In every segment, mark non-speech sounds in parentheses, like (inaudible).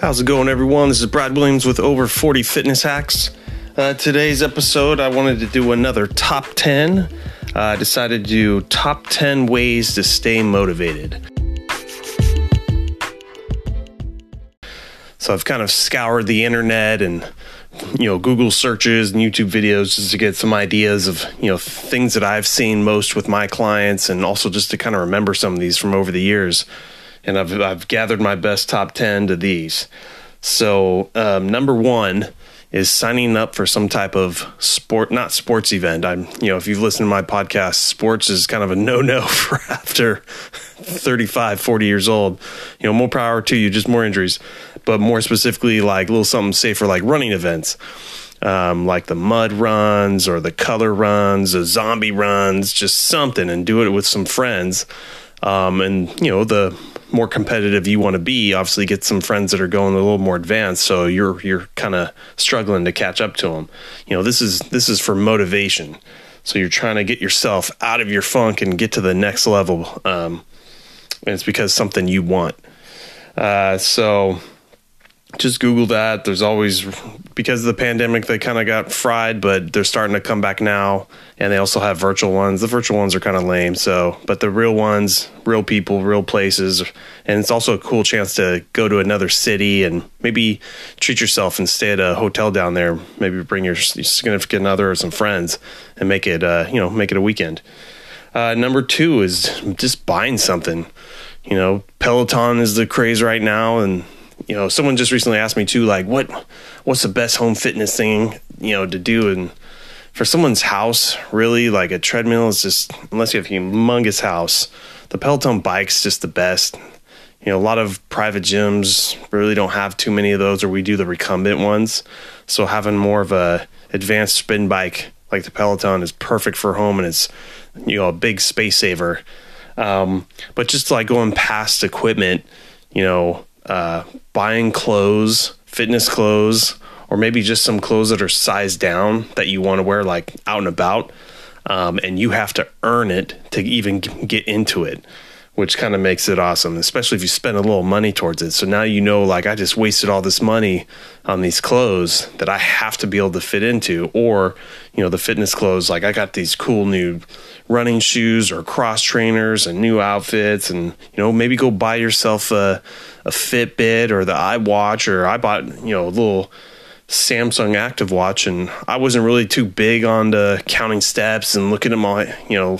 How's it going, everyone? This is Brad Williams with Over 40 Fitness Hacks. Uh, today's episode, I wanted to do another top 10. Uh, I decided to do top 10 ways to stay motivated. So I've kind of scoured the internet and you know Google searches and YouTube videos just to get some ideas of you know things that I've seen most with my clients and also just to kind of remember some of these from over the years. And I've I've gathered my best top ten to these. So um, number one is signing up for some type of sport, not sports event. I'm, you know, if you've listened to my podcast, sports is kind of a no no (laughs) for after 35, 40 years old. You know, more power to you, just more injuries, but more specifically, like a little something safer, like running events. Um, like the mud runs or the color runs, the zombie runs, just something, and do it with some friends. Um, and you know the more competitive you want to be, obviously get some friends that are going a little more advanced. So you're you're kind of struggling to catch up to them. You know, this is this is for motivation. So you're trying to get yourself out of your funk and get to the next level. Um, and it's because something you want. Uh, so just Google that. There's always because of the pandemic they kind of got fried, but they're starting to come back now. And they also have virtual ones. The virtual ones are kind of lame. So, but the real ones, real people, real places, and it's also a cool chance to go to another city and maybe treat yourself and stay at a hotel down there. Maybe bring your significant other or some friends and make it, uh, you know, make it a weekend. Uh, number two is just buying something. You know, Peloton is the craze right now, and you know, someone just recently asked me too, like, what, what's the best home fitness thing, you know, to do? And for someone's house, really, like a treadmill is just, unless you have a humongous house, the Peloton bike's just the best. You know, a lot of private gyms really don't have too many of those, or we do the recumbent ones. So having more of a advanced spin bike like the Peloton is perfect for home, and it's you know a big space saver. Um, but just like going past equipment, you know, uh, buying clothes, fitness clothes, or maybe just some clothes that are sized down that you want to wear like out and about. Um, and you have to earn it to even get into it, which kind of makes it awesome, especially if you spend a little money towards it. So now you know, like, I just wasted all this money on these clothes that I have to be able to fit into, or, you know, the fitness clothes, like, I got these cool new running shoes or cross trainers and new outfits, and, you know, maybe go buy yourself a, a Fitbit or the iWatch, or I bought, you know, a little Samsung Active Watch, and I wasn't really too big on the counting steps and looking at my, you know,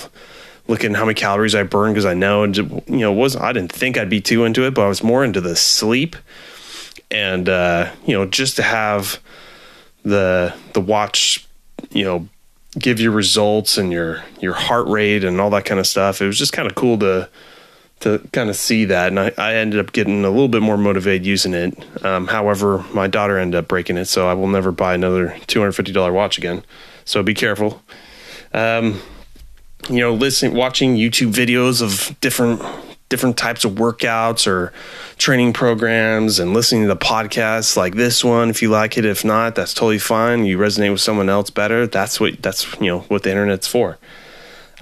looking how many calories I burned because I know, and you know, was I didn't think I'd be too into it, but I was more into the sleep, and uh, you know, just to have the the watch, you know, give you results and your your heart rate and all that kind of stuff. It was just kind of cool to to kind of see that. And I, I ended up getting a little bit more motivated using it. Um, however, my daughter ended up breaking it, so I will never buy another $250 watch again. So be careful. Um, you know, listening, watching YouTube videos of different different types of workouts or training programs and listening to the podcasts like this one if you like it if not that's totally fine. You resonate with someone else better. That's what that's you know what the internet's for.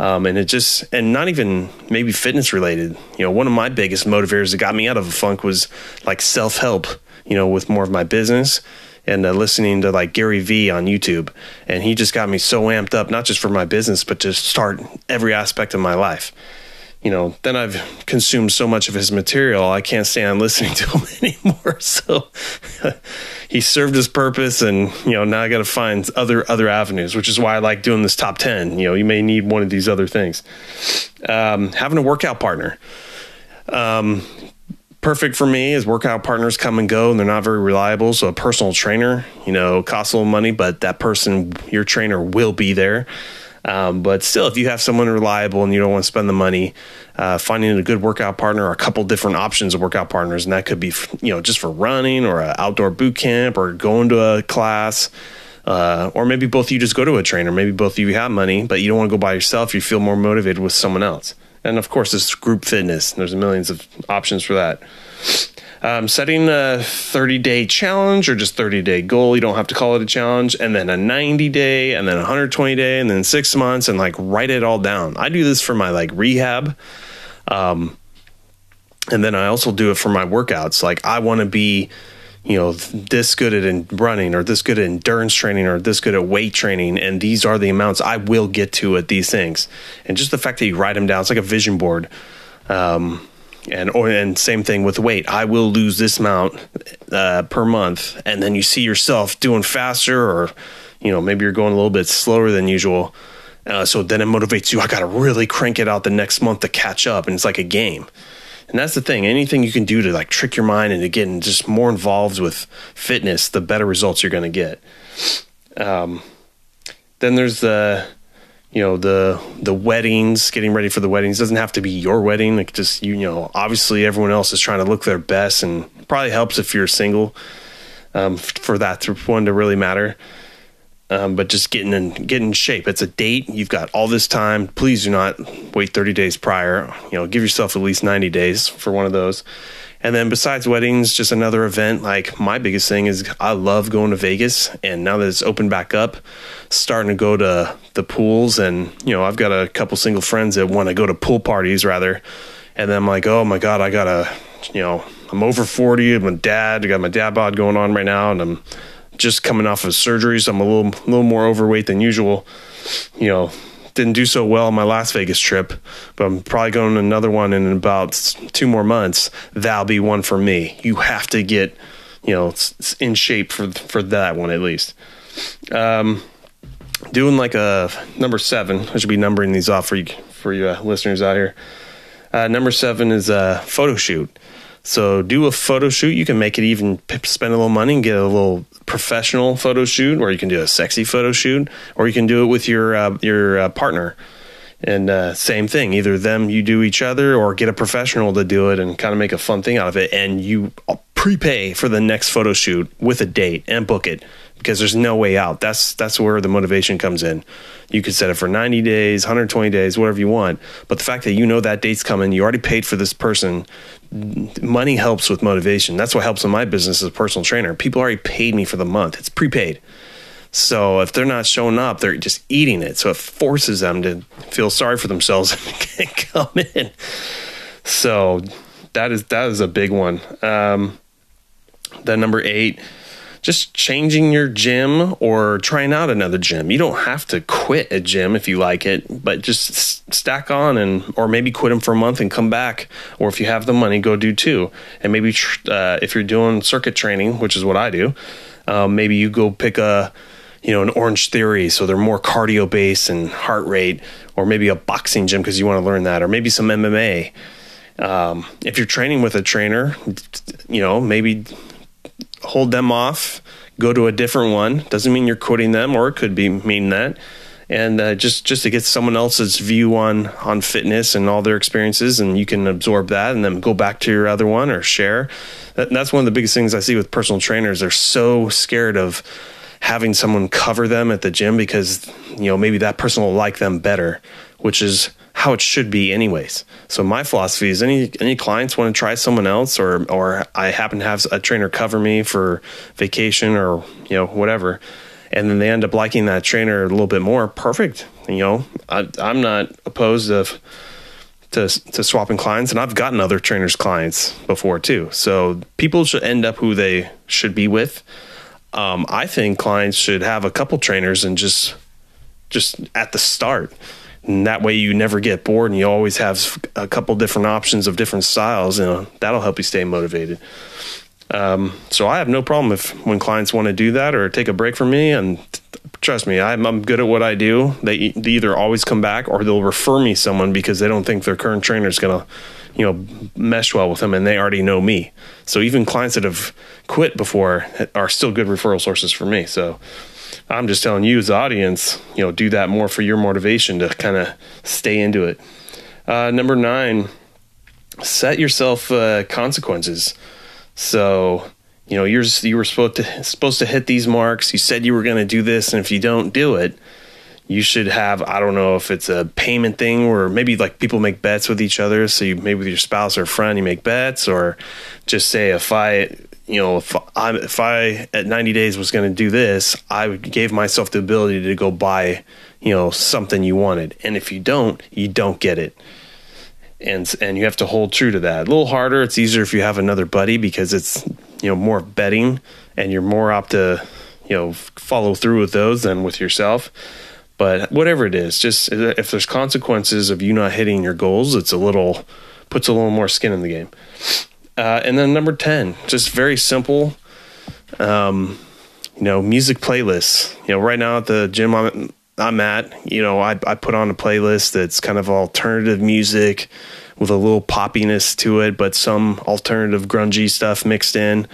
Um, and it just, and not even maybe fitness related. You know, one of my biggest motivators that got me out of a funk was like self help, you know, with more of my business and uh, listening to like Gary Vee on YouTube. And he just got me so amped up, not just for my business, but to start every aspect of my life you know, then I've consumed so much of his material, I can't stand listening (laughs) to him anymore. (laughs) So (laughs) he served his purpose, and you know, now I got to find other other avenues, which is why I like doing this top ten. You know, you may need one of these other things. Um, having a workout partner. Um, perfect for me is workout partners come and go and they're not very reliable. So a personal trainer, you know, costs a little money, but that person, your trainer will be there. Um, but still, if you have someone reliable and you don't want to spend the money, uh, finding a good workout partner or a couple different options of workout partners, and that could be you know just for running or an outdoor boot camp or going to a class. Uh, or maybe both you just go to a trainer. Maybe both of you have money, but you don't want to go by yourself. You feel more motivated with someone else. And of course, there's group fitness. There's millions of options for that um, setting a 30 day challenge or just 30 day goal. You don't have to call it a challenge, and then a 90 day, and then 120 day, and then six months, and like write it all down. I do this for my like rehab. Um, and then I also do it for my workouts. Like I want to be, you know this good at in running or this good at endurance training or this good at weight training and these are the amounts i will get to at these things. And just the fact that you write them down it's like a vision board. Um, and or and same thing with weight. I will lose this amount uh, per month and then you see yourself doing faster or you know maybe you're going a little bit slower than usual. Uh, so then it motivates you i gotta really crank it out the next month to catch up. And it's like a game and that's the thing. Anything you can do to like trick your mind into getting just more involved with fitness, the better results you're going to get. Um, then there's the, you know, the the weddings, getting ready for the weddings. It doesn't have to be your wedding. Like just you know, obviously everyone else is trying to look their best, and probably helps if you're single um, for that to, one to really matter um, but just getting in getting in shape. It's a date. You've got all this time. Please do not wait 30 days prior. You know, give yourself at least 90 days for one of those. And then besides weddings, just another event. Like my biggest thing is I love going to Vegas, and now that it's opened back up, starting to go to the pools. And you know, I've got a couple single friends that want to go to pool parties rather. And then I'm like, oh my god, I gotta, you know, I'm over 40. I'm a dad. I got my dad bod going on right now, and I'm just coming off of surgery, so I'm a little little more overweight than usual. You know, didn't do so well on my Las Vegas trip, but I'm probably going to another one in about two more months. That'll be one for me. You have to get, you know, in shape for for that one at least. Um, doing like a number seven. I should be numbering these off for you for you uh, listeners out here. Uh, number seven is a photo shoot. So do a photo shoot. You can make it even spend a little money and get a little professional photo shoot, or you can do a sexy photo shoot, or you can do it with your uh, your uh, partner. And uh, same thing, either them you do each other, or get a professional to do it and kind of make a fun thing out of it. And you prepay for the next photo shoot with a date and book it because there's no way out. That's that's where the motivation comes in. You could set it for 90 days, 120 days, whatever you want. But the fact that you know that date's coming, you already paid for this person money helps with motivation. That's what helps in my business as a personal trainer. People already paid me for the month. It's prepaid. So if they're not showing up, they're just eating it. So it forces them to feel sorry for themselves (laughs) and come in. So that is that is a big one. Um, then number eight, just changing your gym or trying out another gym. You don't have to quit a gym if you like it, but just stack on and or maybe quit them for a month and come back. Or if you have the money, go do two. And maybe uh, if you're doing circuit training, which is what I do, um, maybe you go pick a you know an Orange Theory, so they're more cardio based and heart rate, or maybe a boxing gym because you want to learn that, or maybe some MMA. Um, if you're training with a trainer, you know maybe hold them off, go to a different one. Doesn't mean you're quitting them, or it could be mean that. And uh, just just to get someone else's view on on fitness and all their experiences, and you can absorb that, and then go back to your other one or share. That, that's one of the biggest things I see with personal trainers. They're so scared of having someone cover them at the gym because you know maybe that person will like them better, which is how it should be anyways. So my philosophy is any any clients want to try someone else or or I happen to have a trainer cover me for vacation or you know whatever and then they end up liking that trainer a little bit more perfect you know. I, am not opposed to, to to swapping clients and I've gotten other trainers clients before too. So people should end up who they should be with. Um, I think clients should have a couple trainers and just just at the start and that way you never get bored and you always have a couple different options of different styles and that'll help you stay motivated. Um, so i have no problem if when clients want to do that or take a break from me and trust me I'm, I'm good at what i do. They, they, either always come back or they'll refer me someone because they don't think their current trainer is going to you know mesh well with them and they already know me. So even clients that have quit before are still good referral sources for me. So I'm just telling you as audience, you know, do that more for your motivation to kind of stay into it. Uh, number nine, set yourself uh, consequences. So, you know, you're you were supposed to supposed to hit these marks. You said you were going to do this, and if you don't do it, you should have I don't know if it's a payment thing or maybe like people make bets with each other. So you maybe with your spouse or friend you make bets, or just say if I you know, if I if I at 90 days was going to do this, I gave myself the ability to go buy, you know, something you wanted. And if you don't, you don't get it. and and you have to hold true to that. A little harder. It's easier if you have another buddy because it's you know more betting and you're more apt to you know follow through with those than with yourself. But whatever it is, just uh, if there's consequences of you not hitting your goals, it's a little puts a little more skin in the game. Uh, and then number ten, just very simple. Um, you know, music playlists. You know, right now at the gym I'm, I'm at, you know, I, I put on a playlist that's kind of alternative music with a little poppiness to it, but some alternative grungy stuff mixed in.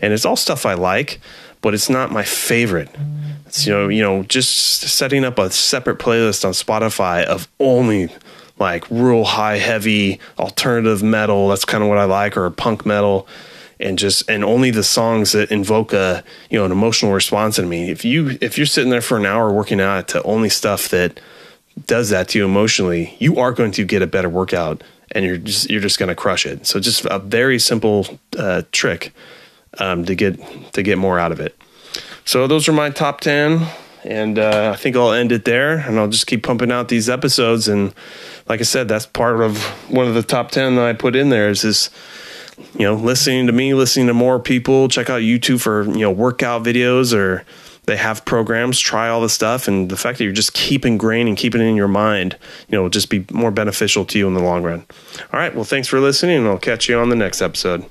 And it's all stuff I like, but it's not my favorite. It's, you know, you know, just setting up a separate playlist on Spotify of only like real high heavy alternative metal. That's kind of what I like, or punk metal and just and only the songs that invoke a you know an emotional response in me. If you if you're sitting there for an hour working out to only stuff that does that to you emotionally, you are going to get a better workout, and you're just you're just going to crush it. So just a very simple uh, trick um, to get to get more out of it. So those are my top ten, and uh, I think I'll end it there, and I'll just keep pumping out these episodes. And like I said, that's part of one of the top ten that I put in there is this you know, listening to me, listening to more people, check out YouTube for, you know, workout videos or they have programs, try all the stuff. And the fact that you're just keeping grain and keeping it in your mind, you know, will just be more beneficial to you in the long run. All right. Well, thanks for listening and I'll catch you on the next episode.